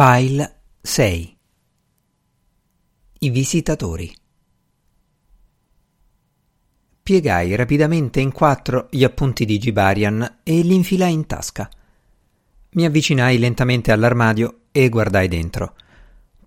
File 6 I visitatori Piegai rapidamente in quattro gli appunti di Gibarian e li infilai in tasca. Mi avvicinai lentamente all'armadio e guardai dentro.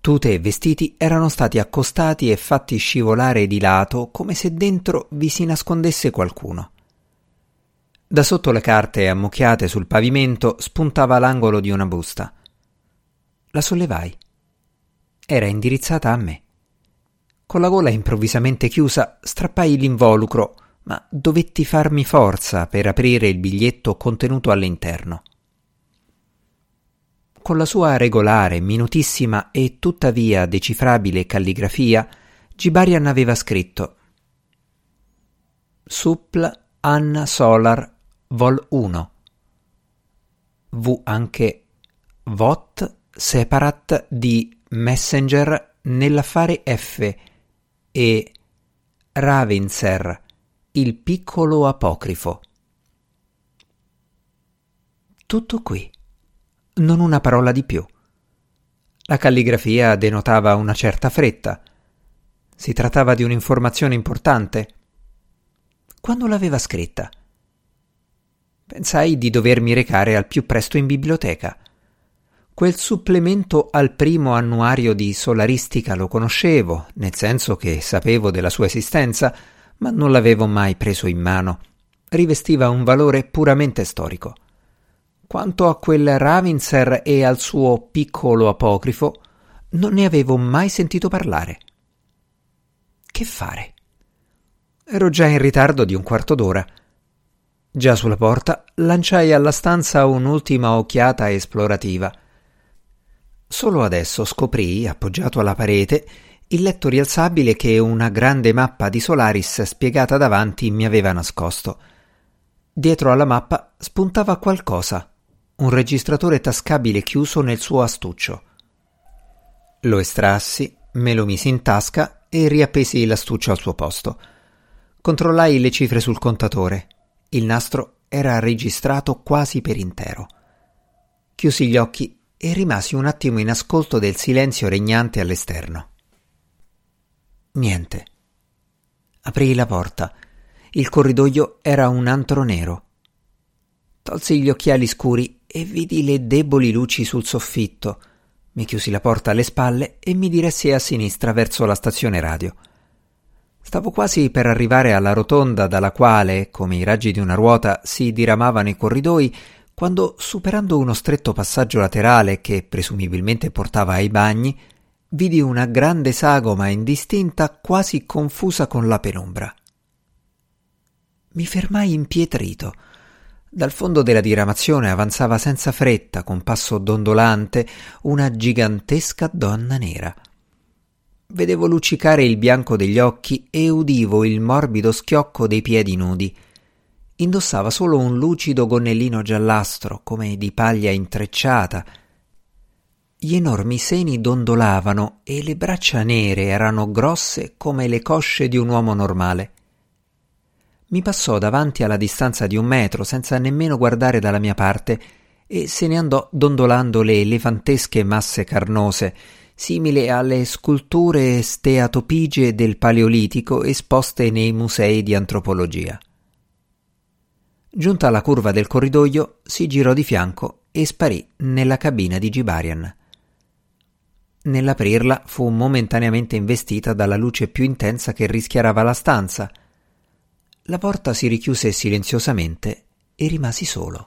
Tute e vestiti erano stati accostati e fatti scivolare di lato come se dentro vi si nascondesse qualcuno. Da sotto le carte ammucchiate sul pavimento spuntava l'angolo di una busta. La sollevai. Era indirizzata a me. Con la gola improvvisamente chiusa, strappai l'involucro, ma dovetti farmi forza per aprire il biglietto contenuto all'interno. Con la sua regolare, minutissima e tuttavia decifrabile calligrafia, Gibarian aveva scritto Suppl Anna Solar Vol 1 V anche Vot separat di Messenger nell'affare F e Ravenser, il piccolo apocrifo. Tutto qui, non una parola di più. La calligrafia denotava una certa fretta. Si trattava di un'informazione importante. Quando l'aveva scritta? Pensai di dovermi recare al più presto in biblioteca. Quel supplemento al primo annuario di solaristica lo conoscevo, nel senso che sapevo della sua esistenza, ma non l'avevo mai preso in mano. Rivestiva un valore puramente storico. Quanto a quel Ravinser e al suo piccolo apocrifo, non ne avevo mai sentito parlare. Che fare? Ero già in ritardo di un quarto d'ora. Già sulla porta lanciai alla stanza un'ultima occhiata esplorativa Solo adesso scoprì, appoggiato alla parete, il letto rialzabile che una grande mappa di Solaris spiegata davanti mi aveva nascosto. Dietro alla mappa spuntava qualcosa, un registratore tascabile chiuso nel suo astuccio. Lo estrassi, me lo misi in tasca e riappesi l'astuccio al suo posto. Controllai le cifre sul contatore. Il nastro era registrato quasi per intero. Chiusi gli occhi e rimasi un attimo in ascolto del silenzio regnante all'esterno. Niente. Aprii la porta. Il corridoio era un antro nero. Tolsi gli occhiali scuri e vidi le deboli luci sul soffitto. Mi chiusi la porta alle spalle e mi diressi a sinistra verso la stazione radio. Stavo quasi per arrivare alla rotonda dalla quale, come i raggi di una ruota, si diramavano i corridoi, quando, superando uno stretto passaggio laterale che presumibilmente portava ai bagni, vidi una grande sagoma indistinta quasi confusa con la penombra. Mi fermai impietrito. Dal fondo della diramazione avanzava senza fretta, con passo dondolante, una gigantesca donna nera. Vedevo luccicare il bianco degli occhi e udivo il morbido schiocco dei piedi nudi indossava solo un lucido gonnellino giallastro, come di paglia intrecciata. Gli enormi seni dondolavano e le braccia nere erano grosse come le cosce di un uomo normale. Mi passò davanti alla distanza di un metro senza nemmeno guardare dalla mia parte e se ne andò dondolando le elefantesche masse carnose, simili alle sculture steatopigie del Paleolitico esposte nei musei di antropologia. Giunta alla curva del corridoio, si girò di fianco e sparì nella cabina di Gibarian. Nell'aprirla fu momentaneamente investita dalla luce più intensa che rischiarava la stanza. La porta si richiuse silenziosamente e rimasi solo.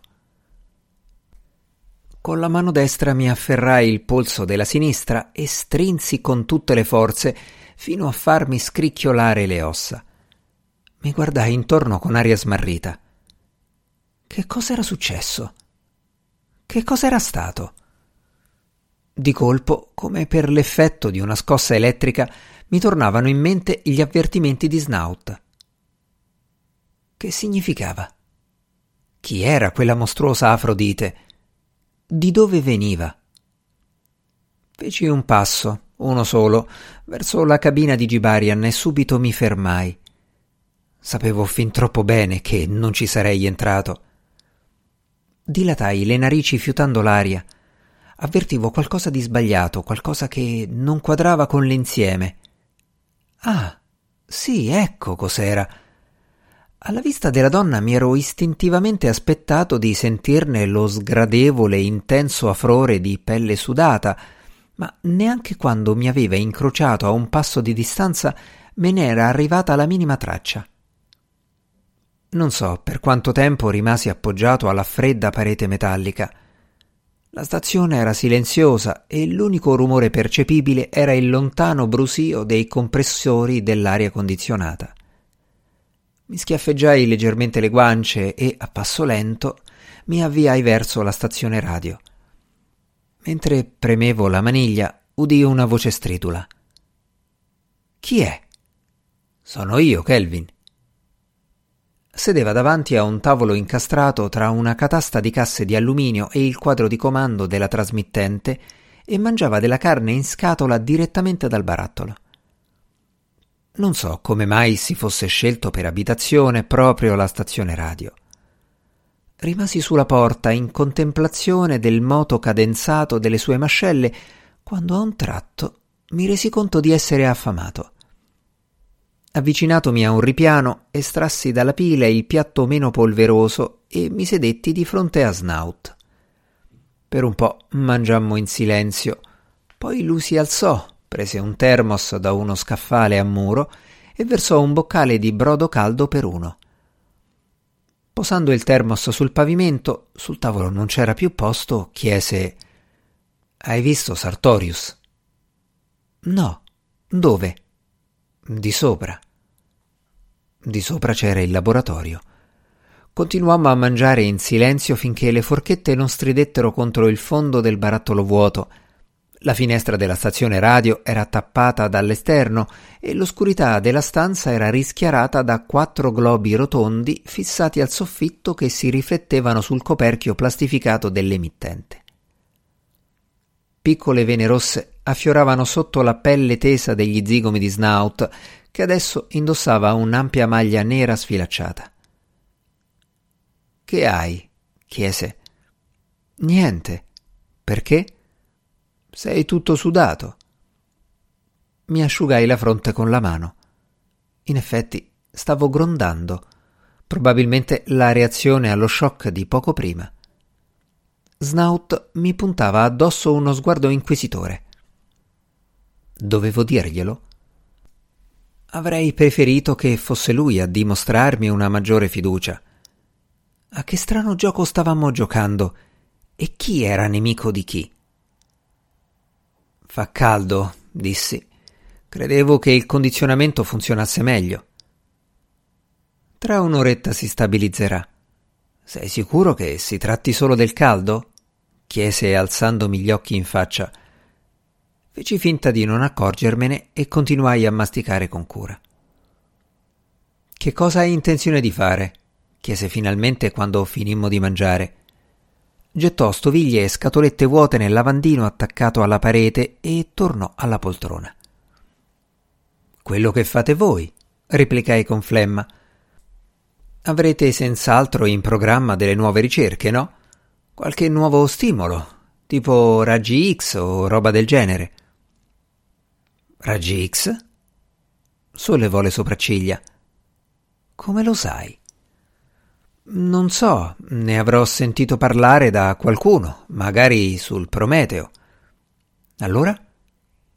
Con la mano destra mi afferrai il polso della sinistra e strinsi con tutte le forze fino a farmi scricchiolare le ossa. Mi guardai intorno con aria smarrita. Che cos'era successo? Che cos'era stato? Di colpo, come per l'effetto di una scossa elettrica, mi tornavano in mente gli avvertimenti di Snout. Che significava? Chi era quella mostruosa Afrodite? Di dove veniva? Feci un passo, uno solo, verso la cabina di Gibarian e subito mi fermai. Sapevo fin troppo bene che non ci sarei entrato. Dilatai le narici fiutando l'aria. avvertivo qualcosa di sbagliato, qualcosa che non quadrava con l'insieme. Ah, sì, ecco cos'era. Alla vista della donna mi ero istintivamente aspettato di sentirne lo sgradevole intenso afrore di pelle sudata, ma neanche quando mi aveva incrociato a un passo di distanza me n'era arrivata la minima traccia. Non so per quanto tempo rimasi appoggiato alla fredda parete metallica. La stazione era silenziosa e l'unico rumore percepibile era il lontano brusio dei compressori dell'aria condizionata. Mi schiaffeggiai leggermente le guance e, a passo lento, mi avviai verso la stazione radio. Mentre premevo la maniglia, udii una voce stridula. Chi è? Sono io, Kelvin. Sedeva davanti a un tavolo incastrato tra una catasta di casse di alluminio e il quadro di comando della trasmittente e mangiava della carne in scatola direttamente dal barattolo. Non so come mai si fosse scelto per abitazione proprio la stazione radio. Rimasi sulla porta in contemplazione del moto cadenzato delle sue mascelle quando a un tratto mi resi conto di essere affamato. Avvicinatomi a un ripiano, estrassi dalla pila il piatto meno polveroso e mi sedetti di fronte a Snout. Per un po' mangiammo in silenzio, poi lui si alzò prese un termos da uno scaffale a muro e versò un boccale di brodo caldo per uno. Posando il termos sul pavimento, sul tavolo non c'era più posto, chiese Hai visto Sartorius? No. Dove? Di sopra. Di sopra c'era il laboratorio. Continuammo a mangiare in silenzio finché le forchette non stridettero contro il fondo del barattolo vuoto la finestra della stazione radio era tappata dall'esterno e l'oscurità della stanza era rischiarata da quattro globi rotondi fissati al soffitto che si riflettevano sul coperchio plastificato dell'emittente. Piccole vene rosse affioravano sotto la pelle tesa degli zigomi di Snout, che adesso indossava un'ampia maglia nera sfilacciata. Che hai? chiese. Niente. Perché? Sei tutto sudato. Mi asciugai la fronte con la mano. In effetti stavo grondando, probabilmente la reazione allo shock di poco prima. Snout mi puntava addosso uno sguardo inquisitore. Dovevo dirglielo? Avrei preferito che fosse lui a dimostrarmi una maggiore fiducia. A che strano gioco stavamo giocando e chi era nemico di chi? Fa caldo, dissi. Credevo che il condizionamento funzionasse meglio. Tra un'oretta si stabilizzerà. Sei sicuro che si tratti solo del caldo? chiese alzandomi gli occhi in faccia. Feci finta di non accorgermene e continuai a masticare con cura. Che cosa hai intenzione di fare? chiese finalmente quando finimmo di mangiare. Gettò stoviglie e scatolette vuote nel lavandino attaccato alla parete e tornò alla poltrona. Quello che fate voi, replicai con flemma. Avrete senz'altro in programma delle nuove ricerche, no? Qualche nuovo stimolo, tipo raggi X o roba del genere. Raggi X? Sollevò le sopracciglia. Come lo sai? Non so, ne avrò sentito parlare da qualcuno, magari sul Prometeo. Allora?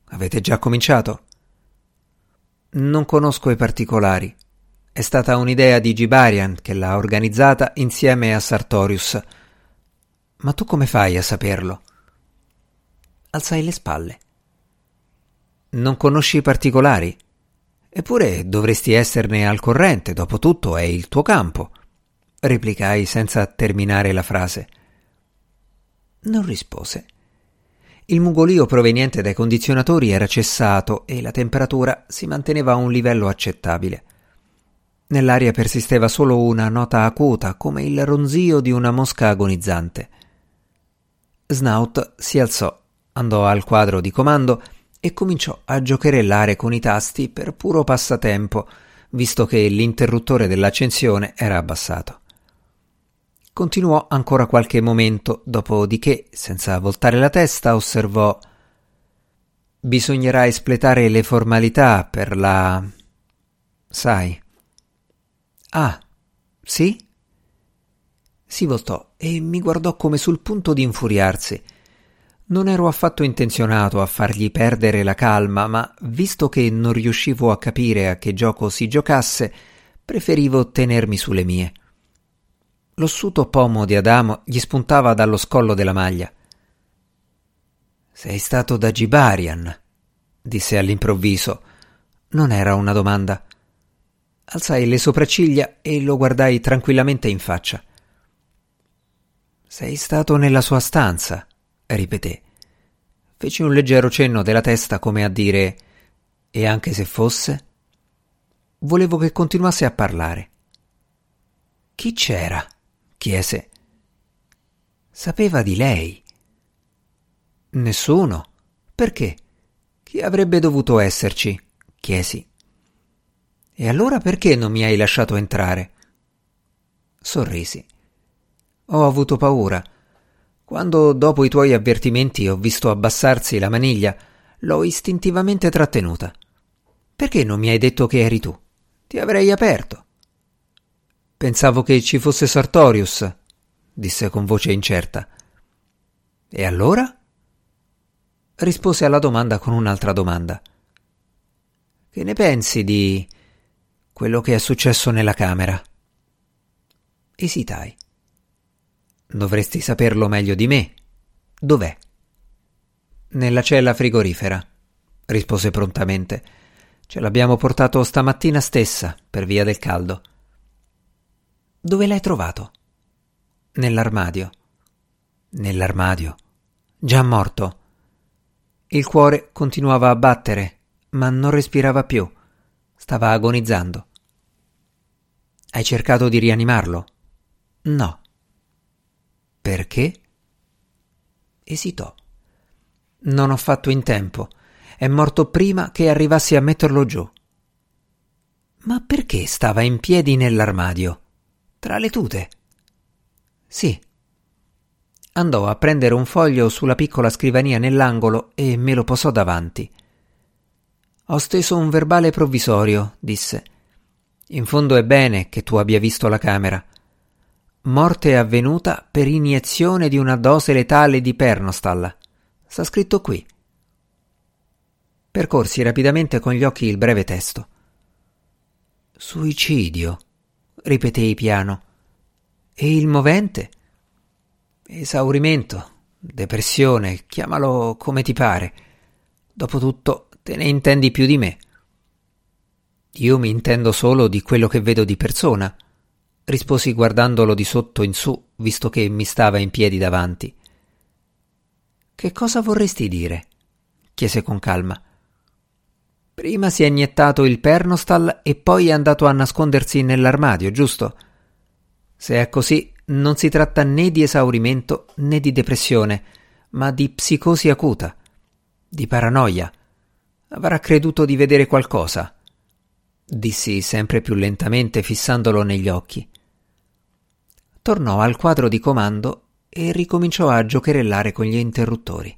Avete già cominciato? Non conosco i particolari. È stata un'idea di Gibarian che l'ha organizzata insieme a Sartorius. Ma tu come fai a saperlo? Alzai le spalle. Non conosci i particolari? Eppure dovresti esserne al corrente, dopo tutto è il tuo campo replicai senza terminare la frase. Non rispose. Il mugolio proveniente dai condizionatori era cessato e la temperatura si manteneva a un livello accettabile. Nell'aria persisteva solo una nota acuta, come il ronzio di una mosca agonizzante. Snout si alzò, andò al quadro di comando e cominciò a giocherellare con i tasti per puro passatempo, visto che l'interruttore dell'accensione era abbassato. Continuò ancora qualche momento, dopodiché, senza voltare la testa, osservò Bisognerà espletare le formalità per la. sai. Ah, sì? Si voltò e mi guardò come sul punto di infuriarsi. Non ero affatto intenzionato a fargli perdere la calma, ma visto che non riuscivo a capire a che gioco si giocasse, preferivo tenermi sulle mie. L'ossuto pomo di Adamo gli spuntava dallo scollo della maglia. Sei stato da Gibarian, disse all'improvviso. Non era una domanda. Alzai le sopracciglia e lo guardai tranquillamente in faccia. Sei stato nella sua stanza, ripeté. Feci un leggero cenno della testa come a dire e anche se fosse? Volevo che continuasse a parlare. Chi c'era? chiese. Sapeva di lei. Nessuno. Perché? Chi avrebbe dovuto esserci? chiesi. E allora perché non mi hai lasciato entrare? Sorrisi. Ho avuto paura. Quando, dopo i tuoi avvertimenti, ho visto abbassarsi la maniglia, l'ho istintivamente trattenuta. Perché non mi hai detto che eri tu? Ti avrei aperto. Pensavo che ci fosse Sartorius, disse con voce incerta. E allora? Rispose alla domanda con un'altra domanda. Che ne pensi di quello che è successo nella camera? Esitai. Dovresti saperlo meglio di me. Dov'è? Nella cella frigorifera, rispose prontamente. Ce l'abbiamo portato stamattina stessa per via del caldo. Dove l'hai trovato? Nell'armadio. Nell'armadio. Già morto. Il cuore continuava a battere, ma non respirava più. Stava agonizzando. Hai cercato di rianimarlo? No. Perché? Esitò. Non ho fatto in tempo. È morto prima che arrivassi a metterlo giù. Ma perché stava in piedi nell'armadio? Tra le tute. Sì. Andò a prendere un foglio sulla piccola scrivania nell'angolo e me lo posò davanti. Ho steso un verbale provvisorio, disse. In fondo è bene che tu abbia visto la camera. Morte avvenuta per iniezione di una dose letale di Pernostal. Sta scritto qui. Percorsi rapidamente con gli occhi il breve testo. Suicidio ripetei piano. E il movente? Esaurimento, depressione, chiamalo come ti pare. Dopotutto te ne intendi più di me. Io mi intendo solo di quello che vedo di persona, risposi guardandolo di sotto in su, visto che mi stava in piedi davanti. Che cosa vorresti dire? chiese con calma. Prima si è iniettato il Pernostal e poi è andato a nascondersi nell'armadio, giusto? Se è così, non si tratta né di esaurimento né di depressione, ma di psicosi acuta, di paranoia. Avrà creduto di vedere qualcosa, dissi sempre più lentamente fissandolo negli occhi. Tornò al quadro di comando e ricominciò a giocherellare con gli interruttori.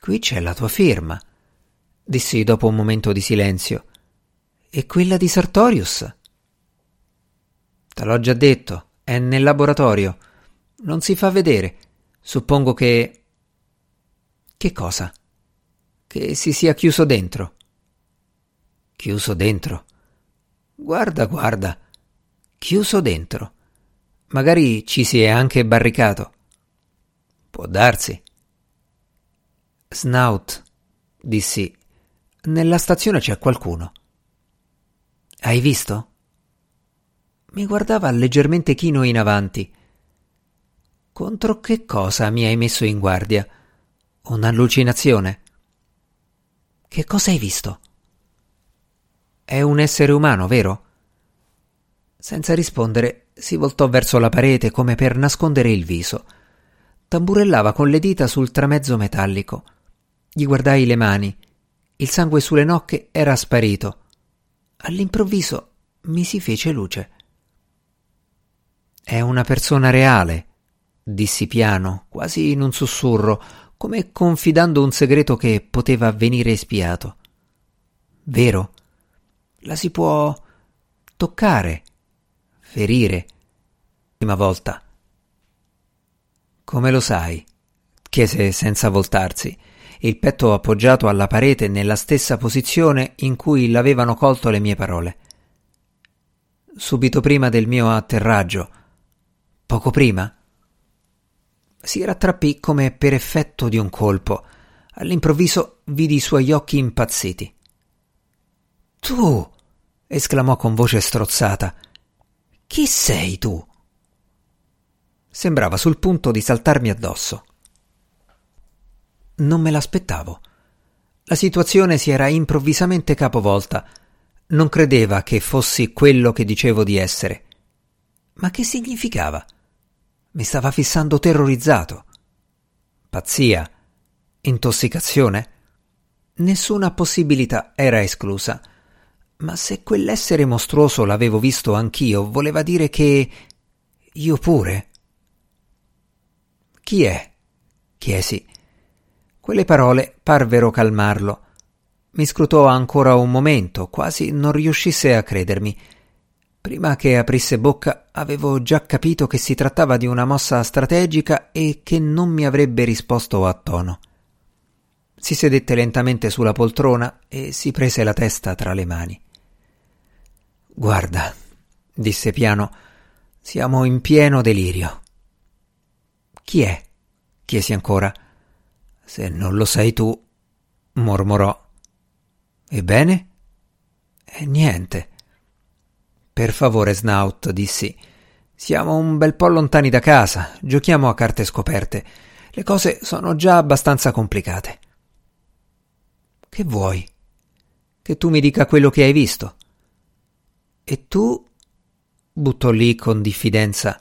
Qui c'è la tua firma, dissi dopo un momento di silenzio. E quella di Sartorius? Te l'ho già detto, è nel laboratorio. Non si fa vedere. Suppongo che. Che cosa? Che si sia chiuso dentro. Chiuso dentro? Guarda, guarda. Chiuso dentro. Magari ci si è anche barricato. Può darsi. Snout, dissi nella stazione c'è qualcuno. Hai visto? Mi guardava leggermente chino in avanti. Contro che cosa mi hai messo in guardia? Un'allucinazione? Che cosa hai visto? È un essere umano, vero? Senza rispondere, si voltò verso la parete come per nascondere il viso. Tamburellava con le dita sul tramezzo metallico. Gli guardai le mani il sangue sulle nocche era sparito. All'improvviso mi si fece luce. È una persona reale, dissi piano, quasi in un sussurro, come confidando un segreto che poteva venire espiato. Vero? La si può toccare, ferire. Prima volta. Come lo sai? chiese senza voltarsi, il petto appoggiato alla parete nella stessa posizione in cui l'avevano colto le mie parole. Subito prima del mio atterraggio. Poco prima? Si rattrappì come per effetto di un colpo. All'improvviso vidi i suoi occhi impazziti. Tu! esclamò con voce strozzata. Chi sei tu? Sembrava sul punto di saltarmi addosso. Non me l'aspettavo. La situazione si era improvvisamente capovolta. Non credeva che fossi quello che dicevo di essere. Ma che significava? Mi stava fissando terrorizzato. Pazzia? Intossicazione? Nessuna possibilità era esclusa. Ma se quell'essere mostruoso l'avevo visto anch'io, voleva dire che io pure. Chi è? chiesi. Quelle parole parvero calmarlo. Mi scrutò ancora un momento, quasi non riuscisse a credermi. Prima che aprisse bocca avevo già capito che si trattava di una mossa strategica e che non mi avrebbe risposto a tono. Si sedette lentamente sulla poltrona e si prese la testa tra le mani. Guarda, disse piano, siamo in pieno delirio. Chi è? chiesi ancora. Se non lo sai tu, mormorò. Ebbene? E niente. Per favore, Snout, dissi. Siamo un bel po' lontani da casa, giochiamo a carte scoperte. Le cose sono già abbastanza complicate. Che vuoi? Che tu mi dica quello che hai visto. E tu? buttò lì con diffidenza.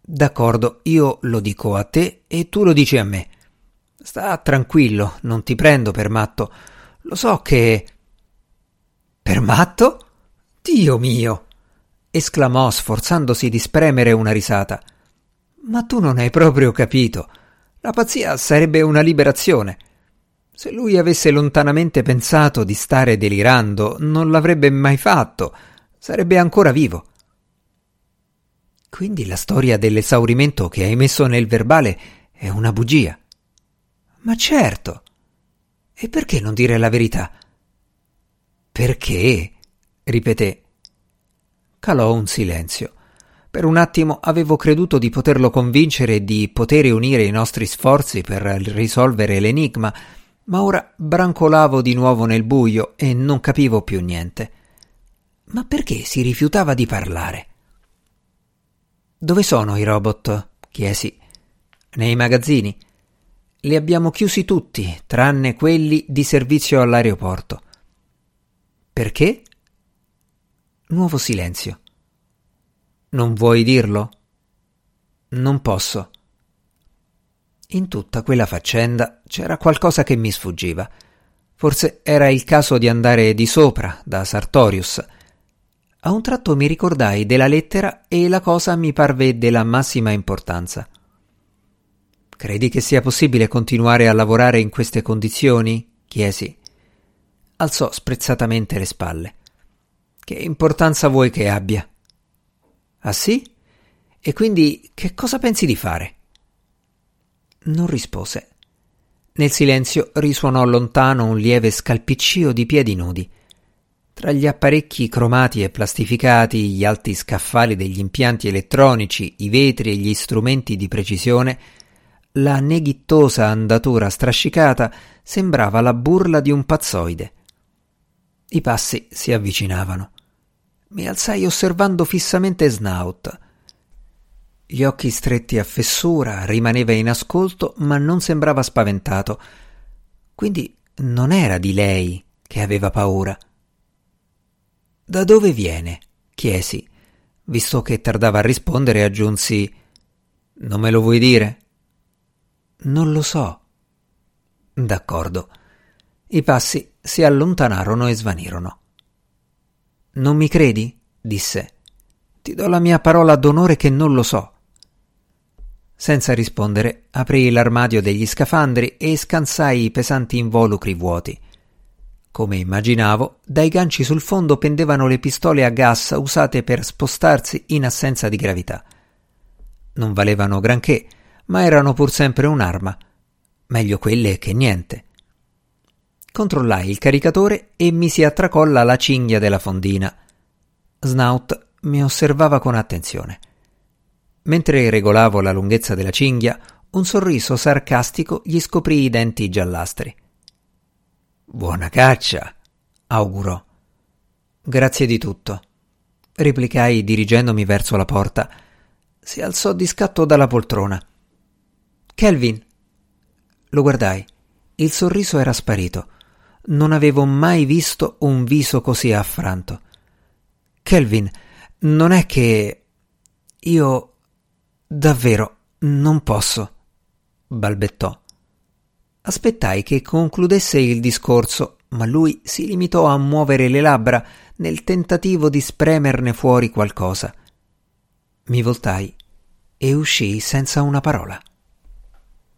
D'accordo, io lo dico a te e tu lo dici a me. Sta tranquillo, non ti prendo per matto. Lo so che. Per matto? Dio mio! esclamò sforzandosi di spremere una risata. Ma tu non hai proprio capito. La pazzia sarebbe una liberazione. Se lui avesse lontanamente pensato di stare delirando, non l'avrebbe mai fatto. Sarebbe ancora vivo. Quindi la storia dell'esaurimento che hai messo nel verbale è una bugia. Ma certo. E perché non dire la verità? Perché? ripeté. Calò un silenzio. Per un attimo avevo creduto di poterlo convincere di poter unire i nostri sforzi per risolvere l'enigma, ma ora brancolavo di nuovo nel buio e non capivo più niente. Ma perché si rifiutava di parlare? Dove sono i robot? chiesi. Nei magazzini. Li abbiamo chiusi tutti, tranne quelli di servizio all'aeroporto. Perché? Nuovo silenzio. Non vuoi dirlo? Non posso. In tutta quella faccenda c'era qualcosa che mi sfuggiva. Forse era il caso di andare di sopra, da Sartorius. A un tratto mi ricordai della lettera e la cosa mi parve della massima importanza. Credi che sia possibile continuare a lavorare in queste condizioni? chiesi. Alzò sprezzatamente le spalle. Che importanza vuoi che abbia? Ah sì? E quindi che cosa pensi di fare? Non rispose. Nel silenzio risuonò lontano un lieve scalpiccio di piedi nudi. Tra gli apparecchi cromati e plastificati, gli alti scaffali degli impianti elettronici, i vetri e gli strumenti di precisione, la neghittosa andatura strascicata sembrava la burla di un pazzoide. I passi si avvicinavano. Mi alzai osservando fissamente Snout. Gli occhi stretti a fessura, rimaneva in ascolto, ma non sembrava spaventato. Quindi non era di lei che aveva paura. Da dove viene? chiesi. Visto che tardava a rispondere, aggiunsi Non me lo vuoi dire? Non lo so. D'accordo. I passi si allontanarono e svanirono. Non mi credi? disse. Ti do la mia parola d'onore che non lo so. Senza rispondere, aprì l'armadio degli scafandri e scansai i pesanti involucri vuoti. Come immaginavo, dai ganci sul fondo pendevano le pistole a gas usate per spostarsi in assenza di gravità. Non valevano granché, ma erano pur sempre un'arma. Meglio quelle che niente. Controllai il caricatore e misi a tracolla la cinghia della fondina. Snout mi osservava con attenzione. Mentre regolavo la lunghezza della cinghia, un sorriso sarcastico gli scoprì i denti giallastri. Buona caccia, augurò. Grazie di tutto, replicai dirigendomi verso la porta. Si alzò di scatto dalla poltrona. Kelvin. Lo guardai. Il sorriso era sparito. Non avevo mai visto un viso così affranto. Kelvin, non è che. Io. Davvero, non posso, balbettò. Aspettai che concludesse il discorso, ma lui si limitò a muovere le labbra nel tentativo di spremerne fuori qualcosa. Mi voltai e uscii senza una parola.